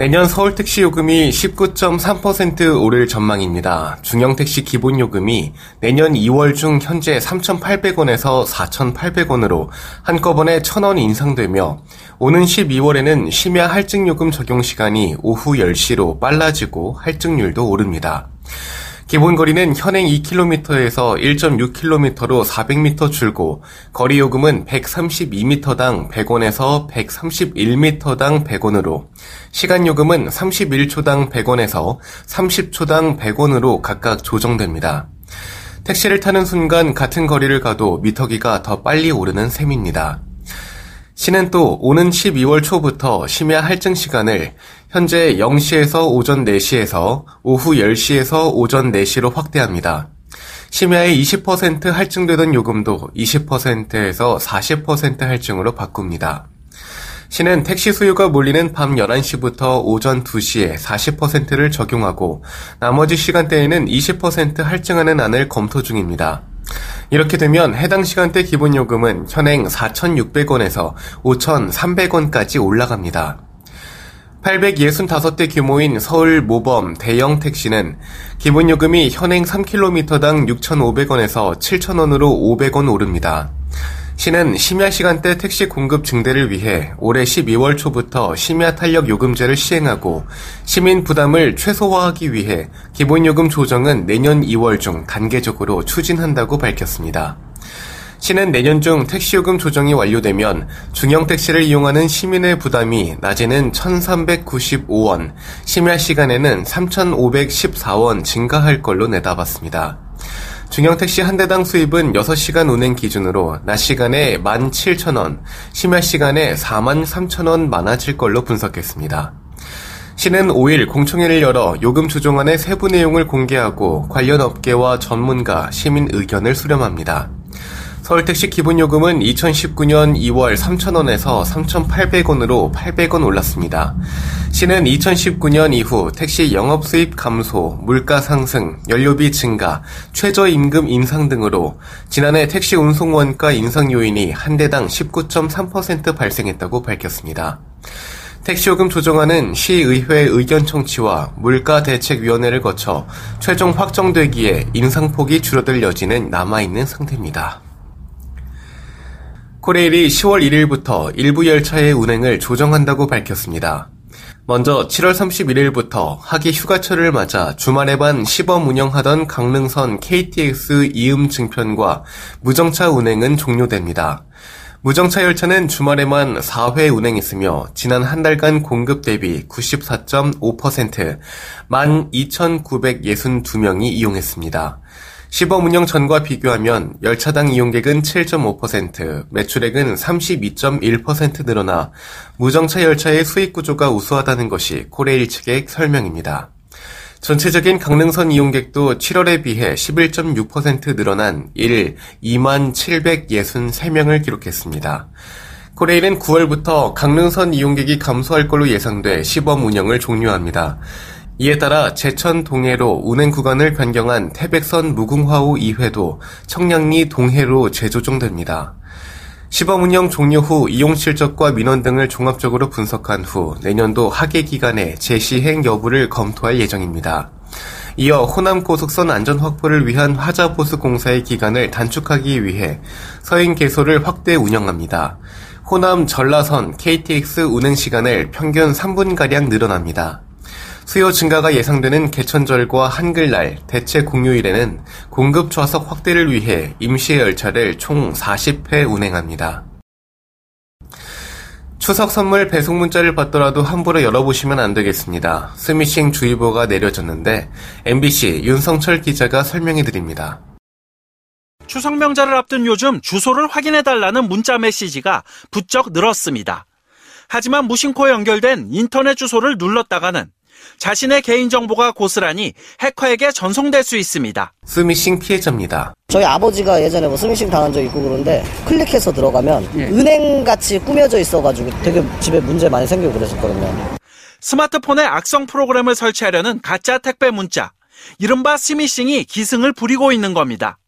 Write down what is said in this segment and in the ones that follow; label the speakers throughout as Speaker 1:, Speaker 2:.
Speaker 1: 내년 서울 택시 요금이 19.3% 오를 전망입니다. 중형 택시 기본 요금이 내년 2월 중 현재 3,800원에서 4,800원으로 한꺼번에 1,000원 인상되며 오는 12월에는 심야 할증 요금 적용 시간이 오후 10시로 빨라지고 할증률도 오릅니다. 기본 거리는 현행 2km에서 1.6km로 400m 줄고 거리 요금은 132m당 100원에서 131m당 100원으로 시간 요금은 31초당 100원에서 30초당 100원으로 각각 조정됩니다. 택시를 타는 순간 같은 거리를 가도 미터기가 더 빨리 오르는 셈입니다. 시는 또 오는 12월 초부터 심야 할증 시간을 현재 0시에서 오전 4시에서 오후 10시에서 오전 4시로 확대합니다. 심야에 20% 할증되던 요금도 20%에서 40% 할증으로 바꿉니다. 시는 택시 수요가 몰리는 밤 11시부터 오전 2시에 40%를 적용하고 나머지 시간대에는 20% 할증하는 안을 검토 중입니다. 이렇게 되면 해당 시간대 기본 요금은 현행 4,600원에서 5,300원까지 올라갑니다. 865대 규모인 서울 모범 대형 택시는 기본 요금이 현행 3km당 6,500원에서 7,000원으로 500원 오릅니다. 시는 심야 시간대 택시 공급 증대를 위해 올해 12월 초부터 심야 탄력 요금제를 시행하고 시민 부담을 최소화하기 위해 기본 요금 조정은 내년 2월 중 단계적으로 추진한다고 밝혔습니다. 시는 내년 중 택시요금 조정이 완료되면 중형 택시를 이용하는 시민의 부담이 낮에는 1,395원, 심야 시간에는 3,514원 증가할 걸로 내다봤습니다. 중형 택시 한 대당 수입은 6시간 운행 기준으로 낮 시간에 17,000원, 심야 시간에 43,000원 많아질 걸로 분석했습니다. 시는 5일 공청회를 열어 요금 조정안의 세부 내용을 공개하고 관련 업계와 전문가, 시민 의견을 수렴합니다. 서울택시 기본요금은 2019년 2월 3,000원에서 3,800원으로 800원 올랐습니다. 시는 2019년 이후 택시 영업 수입 감소, 물가 상승, 연료비 증가, 최저임금 인상 등으로 지난해 택시 운송 원가 인상 요인이 한 대당 19.3% 발생했다고 밝혔습니다. 택시요금 조정안은 시의회 의견 청취와 물가대책위원회를 거쳐 최종 확정되기에 인상폭이 줄어들 여지는 남아있는 상태입니다. 코레일이 10월 1일부터 일부 열차의 운행을 조정한다고 밝혔습니다. 먼저 7월 31일부터 하기 휴가철을 맞아 주말에만 시범 운영하던 강릉선 KTX 이음 증편과 무정차 운행은 종료됩니다. 무정차 열차는 주말에만 4회 운행했으며 지난 한 달간 공급 대비 94.5% 12,962명이 이용했습니다. 시범 운영 전과 비교하면 열차당 이용객은 7.5%, 매출액은 32.1% 늘어나 무정차 열차의 수익 구조가 우수하다는 것이 코레일 측의 설명입니다. 전체적인 강릉선 이용객도 7월에 비해 11.6% 늘어난 1 2만 763명을 기록했습니다. 코레일은 9월부터 강릉선 이용객이 감소할 걸로 예상돼 시범 운영을 종료합니다. 이에 따라 제천 동해로 운행 구간을 변경한 태백선 무궁화호 2회도 청량리 동해로 재조정됩니다. 시범 운영 종료 후 이용 실적과 민원 등을 종합적으로 분석한 후 내년도 하계 기간에 재시행 여부를 검토할 예정입니다. 이어 호남 고속선 안전 확보를 위한 화자 보수 공사의 기간을 단축하기 위해 서행 개소를 확대 운영합니다. 호남 전라선 KTX 운행 시간을 평균 3분가량 늘어납니다. 수요 증가가 예상되는 개천절과 한글날, 대체 공휴일에는 공급 좌석 확대를 위해 임시 열차를 총 40회 운행합니다. 추석 선물 배송 문자를 받더라도 함부로 열어보시면 안 되겠습니다. 스미싱 주의보가 내려졌는데 MBC 윤성철 기자가 설명해 드립니다.
Speaker 2: 추석 명절을 앞둔 요즘 주소를 확인해 달라는 문자 메시지가 부쩍 늘었습니다. 하지만 무심코 연결된 인터넷 주소를 눌렀다가는 자신의 개인정보가 고스란히 해커에게 전송될 수 있습니다.
Speaker 1: 스미싱 피해자입니다.
Speaker 3: 저희 아버지가 예전에 뭐 스미싱 당한 적 있고 그런데 클릭해서 들어가면 은행 같이 꾸며져 있어가지고 되게 집에 문제 많이 생기고 그랬었거든요.
Speaker 2: 스마트폰에 악성 프로그램을 설치하려는 가짜 택배 문자, 이른바 스미싱이 기승을 부리고 있는 겁니다.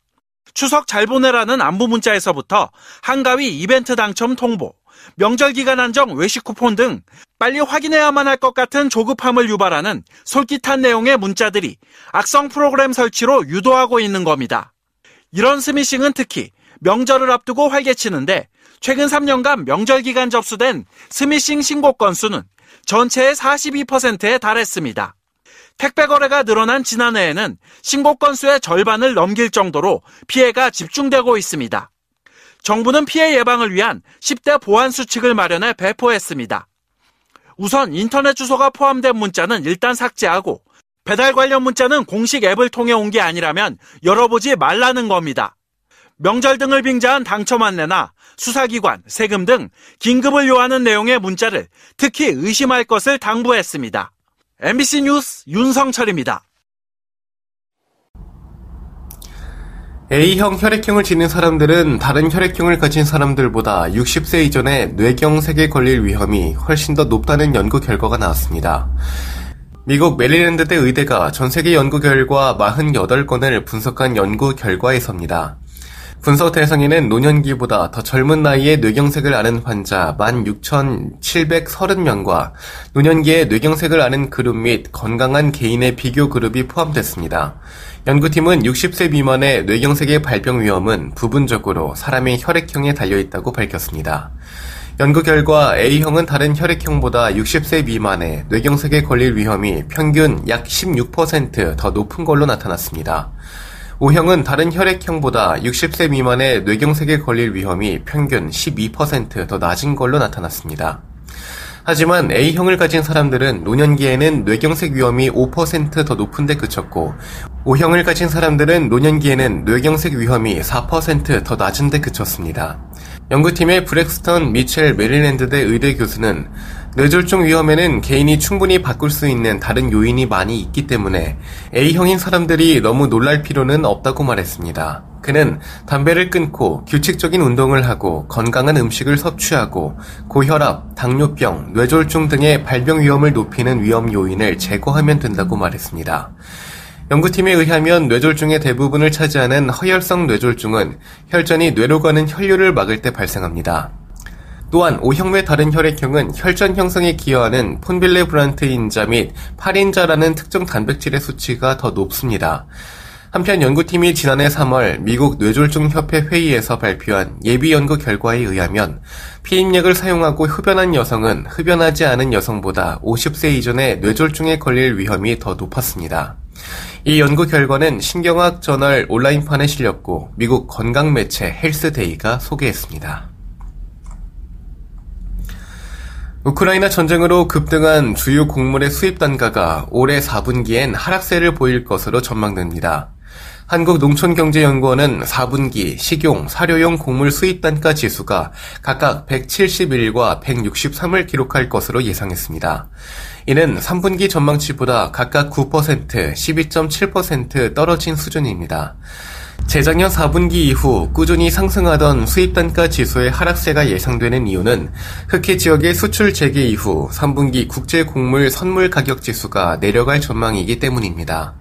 Speaker 2: 추석 잘 보내라는 안부 문자에서부터 한가위 이벤트 당첨 통보, 명절 기간 한정 외식 쿠폰 등 빨리 확인해야만 할 것 같은 조급함을 유발하는 솔깃한 내용의 문자들이 악성 프로그램 설치로 유도하고 있는 겁니다. 이런 스미싱은 특히 명절을 앞두고 활개치는데 최근 3년간 명절 기간 접수된 스미싱 신고 건수는 전체의 42%에 달했습니다. 택배 거래가 늘어난 지난해에는 신고 건수의 절반을 넘길 정도로 피해가 집중되고 있습니다. 정부는 피해 예방을 위한 10대 보안 수칙을 마련해 배포했습니다. 우선 인터넷 주소가 포함된 문자는 일단 삭제하고 배달 관련 문자는 공식 앱을 통해 온 게 아니라면 열어보지 말라는 겁니다. 명절 등을 빙자한 당첨 안내나 수사기관, 세금 등 긴급을 요하는 내용의 문자를 특히 의심할 것을 당부했습니다. MBC 뉴스 윤성철입니다.
Speaker 1: A형 혈액형을 지닌 사람들은 다른 혈액형을 가진 사람들보다 60세 이전에 뇌경색에 걸릴 위험이 훨씬 더 높다는 연구 결과가 나왔습니다. 미국 메리랜드대 의대가 전 세계 연구 결과 48건을 분석한 연구 결과에서입니다. 분석 대상에는 노년기보다 더 젊은 나이에 뇌경색을 앓은 환자 16,730명과 노년기에 뇌경색을 앓은 그룹 및 건강한 개인의 비교 그룹이 포함됐습니다. 연구팀은 60세 미만의 뇌경색의 발병 위험은 부분적으로 사람의 혈액형에 달려 있다고 밝혔습니다. 연구 결과 A형은 다른 혈액형보다 60세 미만의 뇌경색에 걸릴 위험이 평균 약 16%더 높은 걸로 나타났습니다. O형은 다른 혈액형보다 60세 미만의 뇌경색에 걸릴 위험이 평균 12%더 낮은 걸로 나타났습니다. 하지만 A형을 가진 사람들은 노년기에는 뇌경색 위험이 5%더 높은데 그쳤고 O형을 가진 사람들은 노년기에는 뇌경색 위험이 4%더 낮은데 그쳤습니다. 연구팀의 브렉스턴 미첼 메릴랜드대 의대 교수는 뇌졸중 위험에는 개인이 충분히 바꿀 수 있는 다른 요인이 많이 있기 때문에 A형인 사람들이 너무 놀랄 필요는 없다고 말했습니다. 그는 담배를 끊고 규칙적인 운동을 하고 건강한 음식을 섭취하고 고혈압, 당뇨병, 뇌졸중 등의 발병 위험을 높이는 위험 요인을 제거하면 된다고 말했습니다. 연구팀에 의하면 뇌졸중의 대부분을 차지하는 허혈성 뇌졸중은 혈전이 뇌로 가는 혈류를 막을 때 발생합니다. 또한 O형의 다른 혈액형은 혈전 형성에 기여하는 폰빌레브란트 인자 및 팔인자라는 특정 단백질의 수치가 더 높습니다. 한편 연구팀이 지난해 3월 미국 뇌졸중 협회 회의에서 발표한 예비 연구 결과에 의하면 피임약을 사용하고 흡연한 여성은 흡연하지 않은 여성보다 50세 이전에 뇌졸중에 걸릴 위험이 더 높았습니다. 이 연구 결과는 신경학 저널 온라인판에 실렸고 미국 건강 매체 헬스데이가 소개했습니다. 우크라이나 전쟁으로 급등한 주요 곡물의 수입 단가가 올해 4분기엔 하락세를 보일 것으로 전망됩니다. 한국농촌경제연구원은 4분기 식용, 사료용 곡물 수입 단가 지수가 각각 171과 163을 기록할 것으로 예상했습니다. 이는 3분기 전망치보다 각각 9%, 12.7% 떨어진 수준입니다. 재작년 4분기 이후 꾸준히 상승하던 수입 단가 지수의 하락세가 예상되는 이유는 흑해 지역의 수출 재개 이후 3분기 국제 곡물 선물 가격 지수가 내려갈 전망이기 때문입니다.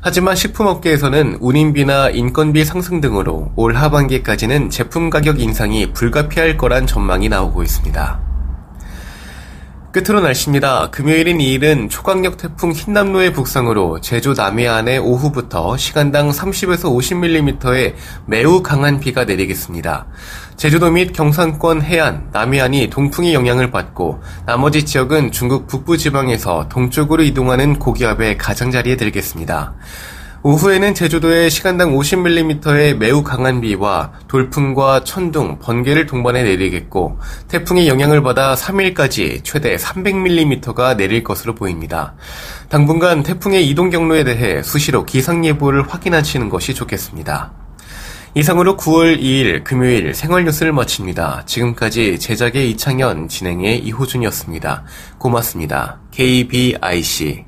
Speaker 1: 하지만 식품업계에서는 운임비나 인건비 상승 등으로 올 하반기까지는 제품 가격 인상이 불가피할 거란 전망이 나오고 있습니다. 끝으로 날씨입니다. 금요일인 2일은 초강력 태풍 흰남노의 북상으로 제주 남해안에 오후부터 시간당 30에서 50mm의 매우 강한 비가 내리겠습니다. 제주도 및 경상권 해안, 남해안이 동풍의 영향을 받고 나머지 지역은 중국 북부 지방에서 동쪽으로 이동하는 고기압의 가장자리에 들겠습니다. 오후에는 제주도에 시간당 50mm의 매우 강한 비와 돌풍과 천둥, 번개를 동반해 내리겠고 태풍의 영향을 받아 3일까지 최대 300mm가 내릴 것으로 보입니다. 당분간 태풍의 이동 경로에 대해 수시로 기상 예보를 확인하시는 것이 좋겠습니다. 이상으로 9월 2일 금요일 생활 뉴스를 마칩니다. 지금까지 제작의 이창현, 진행의 이호준이었습니다. 고맙습니다. KBIC